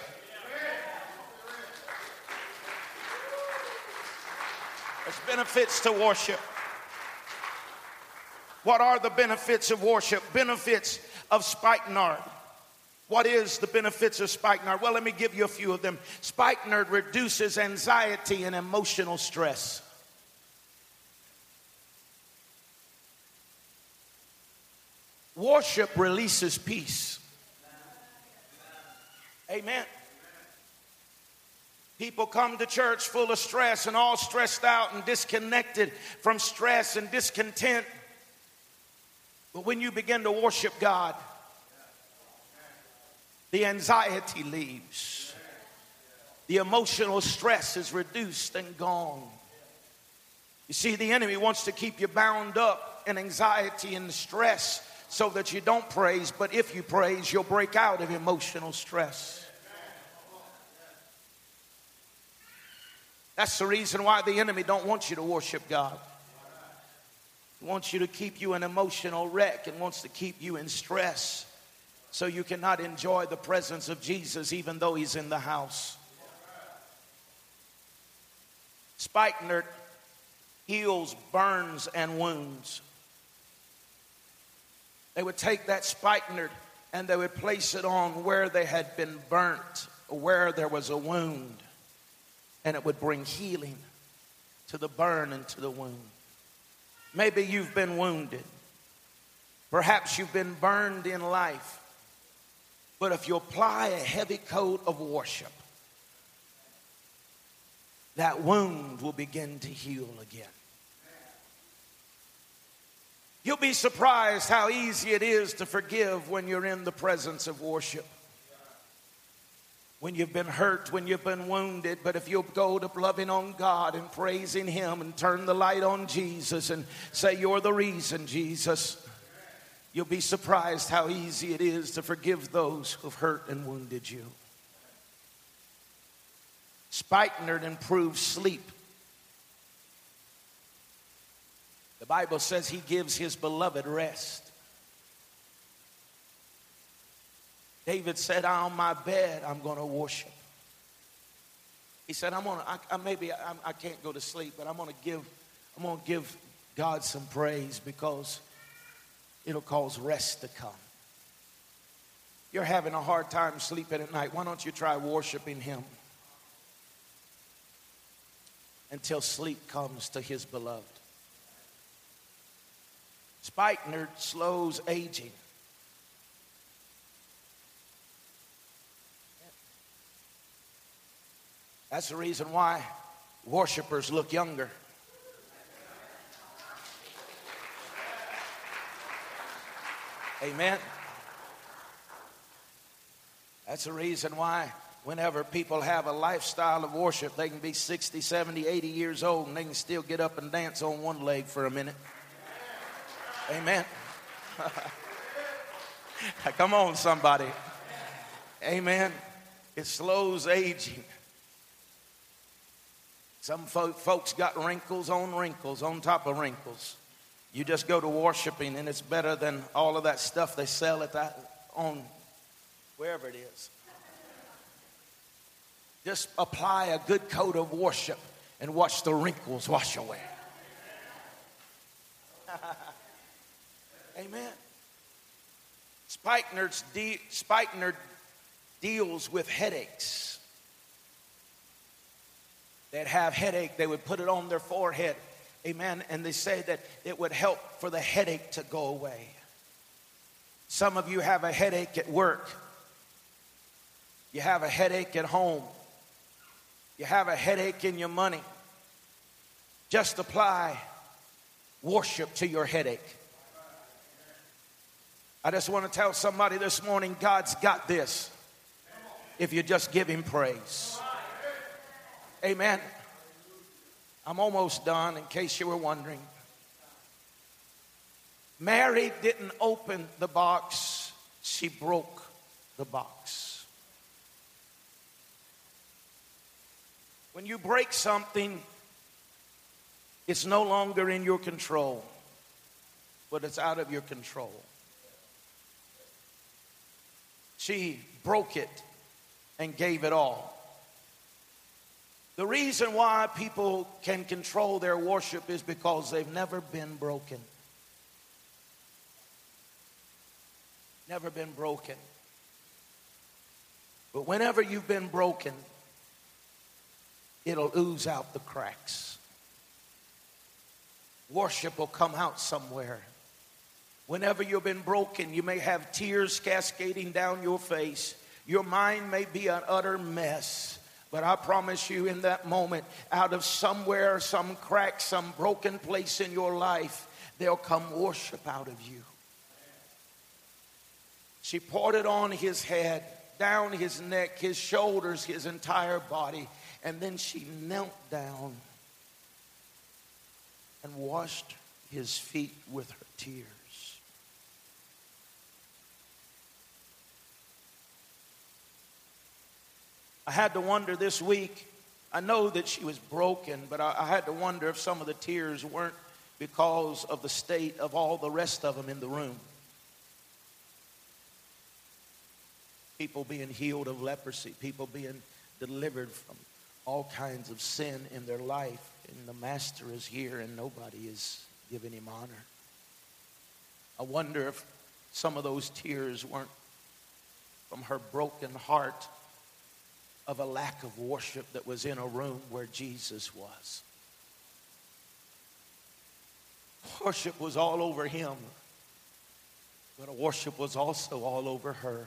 There's benefits to worship. What are the benefits of worship? Benefits of spikenard. What is the benefits of spikenard? Well, let me give you a few of them. Spikenard reduces anxiety and emotional stress. Worship releases peace. Amen. People come to church full of stress and all stressed out and disconnected from stress and discontent. But when you begin to worship God, the anxiety leaves, the emotional stress is reduced and gone. You see, the enemy wants to keep you bound up in anxiety and stress so that you don't praise, but if you praise, you'll break out of emotional stress. That's the reason why the enemy don't want you to worship God. He wants you to keep you an emotional wreck and wants to keep you in stress so you cannot enjoy the presence of Jesus even though he's in the house. Spikenard heals burns and wounds. They would take that spikenard and they would place it on where they had been burnt, where there was a wound, and it would bring healing to the burn and to the wound. Maybe you've been wounded. Perhaps you've been burned in life. But if you apply a heavy coat of worship, that wound will begin to heal again. You'll be surprised how easy it is to forgive when you're in the presence of worship. When you've been hurt, when you've been wounded, but if you'll go to loving on God and praising Him and turn the light on Jesus and say, You're the reason, Jesus, you'll be surprised how easy it is to forgive those who've hurt and wounded you. Spikenard improves sleep The Bible says he gives his beloved rest. David said, On my bed, I'm going to worship. He said, I'm going to, I, I maybe I, I can't go to sleep, but I'm going to give, I'm going to give God some praise because it'll cause rest to come. You're having a hard time sleeping at night. Why don't you try worshiping Him until sleep comes to His beloved? Spikenard slows aging. That's the reason why worshipers look younger. Amen. That's the reason why whenever people have a lifestyle of worship, they can be 60, 70, 80 years old and they can still get up and dance on one leg for a minute. Amen. Come on, somebody. Amen. It slows aging. Some folks got wrinkles on wrinkles on top of wrinkles. You just go to worshiping, and it's better than all of that stuff they sell at that on wherever it is. Just apply a good coat of worship and watch the wrinkles wash away. Amen. Spikener's de- Spikener deals with headaches. They'd have headache, they would put it on their forehead. Amen. And they say that it would help for the headache to go away. Some of you have a headache at work. You have a headache at home. You have a headache in your money. Just apply worship to your headache. I just want to tell somebody this morning God's got this if you just give Him praise. Amen. I'm almost done in case you were wondering. Mary didn't open the box, she broke the box. When you break something, it's no longer in your control, but it's out of your control. She broke it and gave it all. The reason why people can control their worship is because they've never been broken. Never been broken. But whenever you've been broken, it'll ooze out the cracks. Worship will come out somewhere. Whenever you've been broken, you may have tears cascading down your face. Your mind may be an utter mess. But I promise you, in that moment, out of somewhere, some crack, some broken place in your life, there'll come worship out of you. She poured it on his head, down his neck, his shoulders, his entire body, and then she knelt down and washed his feet with her tears. I had to wonder this week. I know that she was broken, but I, I, had to wonder if some of the tears weren't because of the state of all the rest of them in the room. People being healed of leprosy, people being delivered from all kinds of sin in their life, and the Master is here and nobody is giving him honor. I wonder if some of those tears weren't from her broken heart of a lack of worship that was in a room where Jesus was. Worship was all over him, but worship was also all over her.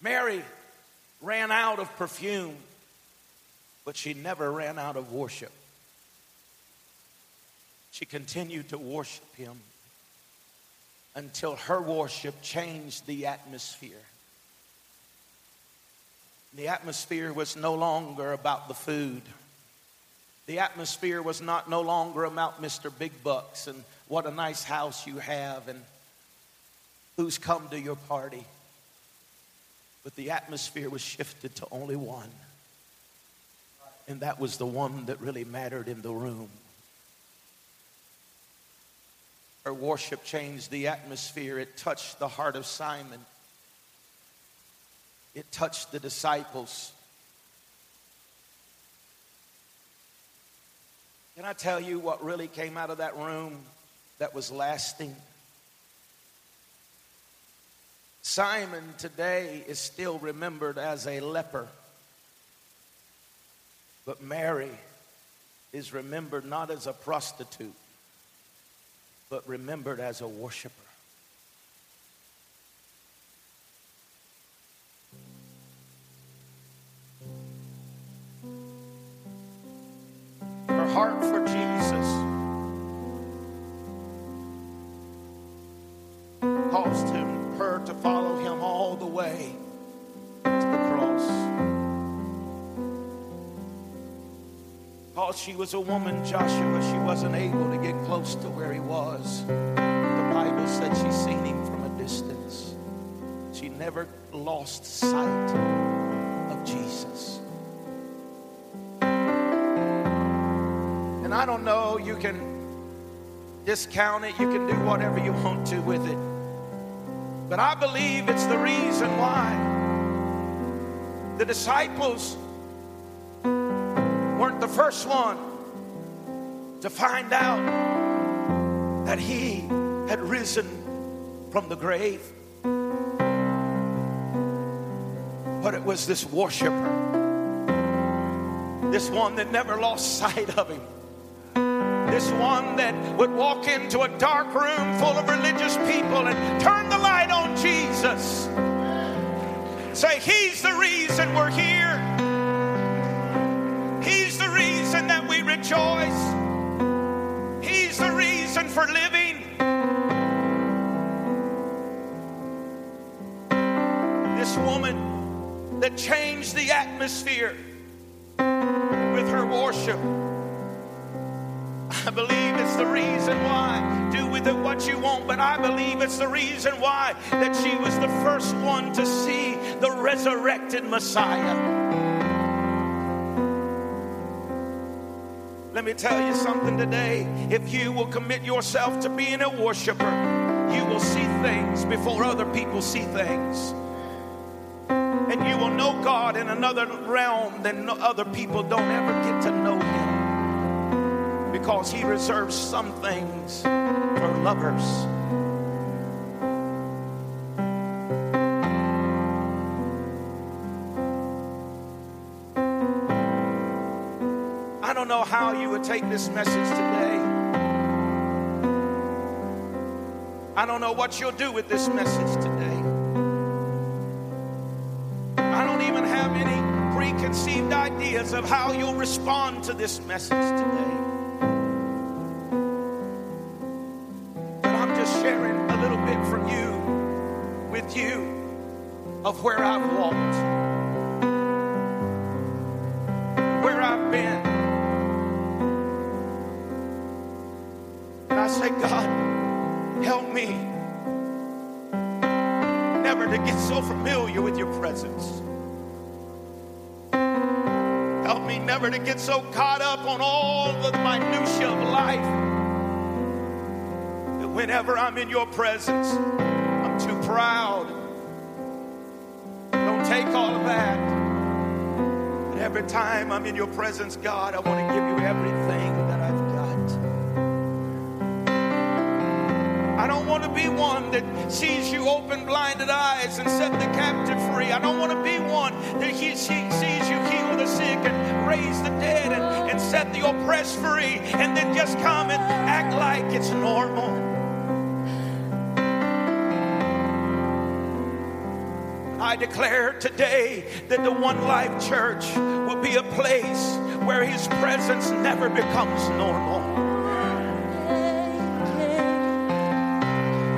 Mary ran out of perfume, but she never ran out of worship. She continued to worship him until her worship changed the atmosphere. The atmosphere was no longer about the food. The atmosphere was not no longer about Mr. Big Bucks and what a nice house you have and who's come to your party. But the atmosphere was shifted to only one. And that was the one that really mattered in the room. Her worship changed the atmosphere. It touched the heart of Simon it touched the disciples. Can I tell you what really came out of that room that was lasting? Simon today is still remembered as a leper, but Mary is remembered not as a prostitute, but remembered as a worshiper. Heart for Jesus caused him, her to follow him all the way to the cross. Because she was a woman, Joshua, she wasn't able to get close to where he was. The Bible said she seen him from a distance. She never lost sight And I don't know, you can discount it, you can do whatever you want to with it. But I believe it's the reason why the disciples weren't the first one to find out that he had risen from the grave. But it was this worshiper, this one that never lost sight of him this one that would walk into a dark room full of religious people and turn the light on Jesus. Say, He's the reason we're here. He's the reason that we rejoice. He's the reason for living. This woman that changed the atmosphere with her worship. I believe it's the reason why. Do with it what you want, but I believe it's the reason why that she was the first one to see the resurrected Messiah. Let me tell you something today. If you will commit yourself to being a worshiper, you will see things before other people see things. And you will know God in another realm than other people don't ever get to know Him because He reserves some things for lovers. I don't know how you would take this message today. I don't know what you'll do with this message today. I don't even have any preconceived ideas of how you'll respond to this message today. Of where I've walked, where I've been. And I say, God, help me never to get so familiar with your presence. Help me never to get so caught up on all the minutiae of life that whenever I'm in your presence, I'm too proud take all of that. And every time I'm in your presence, God, I want to give you everything that I've got. I don't want to be one that sees you open blinded eyes and set the captive free. I don't want to be one that he, sees you heal the sick and raise the dead and, and set the oppressed free and then just come and act like it's normal. I declare today that the One Life Church will be a place where His presence never becomes normal.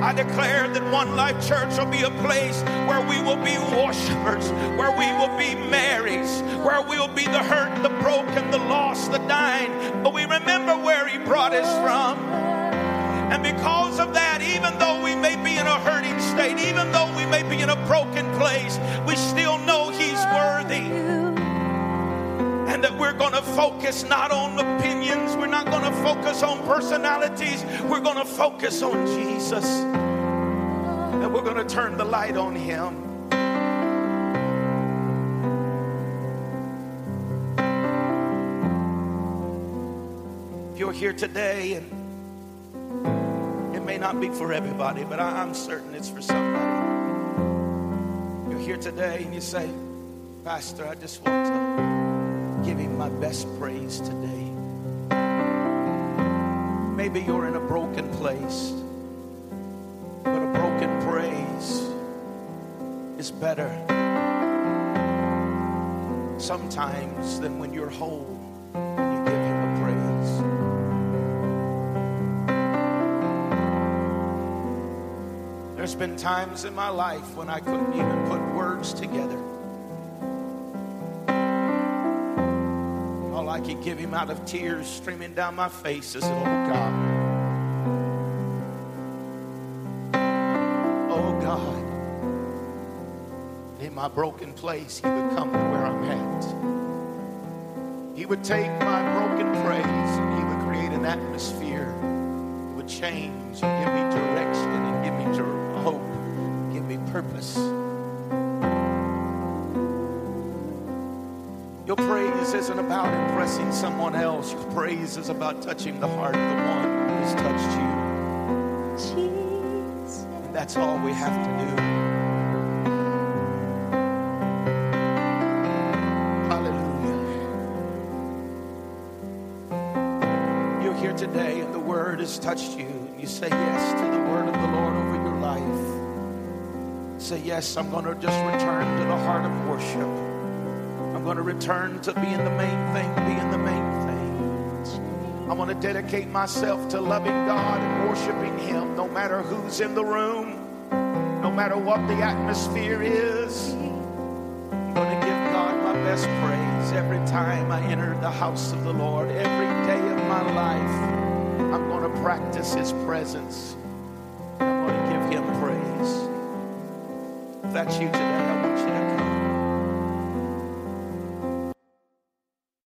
I declare that One Life Church will be a place where we will be worshipers, where we will be Marys, where we will be the hurt, the broken, the lost, the dying. But we remember where He brought us from. And because of that, even though we may be in a hurting state, even though we may be in a broken place, we still know He's worthy. And that we're going to focus not on opinions, we're not going to focus on personalities, we're going to focus on Jesus. And we're going to turn the light on Him. If you're here today and may not be for everybody, but I, am certain it's for somebody. You're here today and you say, Pastor, I just want to give him my best praise today. Maybe you're in a broken place, but a broken praise is better sometimes than when you're whole. Been times in my life when I couldn't even put words together. All I could give him out of tears streaming down my face is, Oh God. Oh God. And In my broken place, he would come to where I'm at. He would take my broken praise and he would create an atmosphere. It would change and give me direction and give me dir- hope, give me purpose. Your praise isn't about impressing someone else. Your praise is about touching the heart of the one who has touched you. Jesus. And that's all we have to do. Hallelujah. You're here today and the word has touched you. And you say yes Say, yes, I'm going to just return to the heart of worship. I'm going to return to being the main thing, being the main thing. I want to dedicate myself to loving God and worshiping Him no matter who's in the room, no matter what the atmosphere is. I'm going to give God my best praise every time I enter the house of the Lord. Every day of my life, I'm going to practice His presence. That's you today,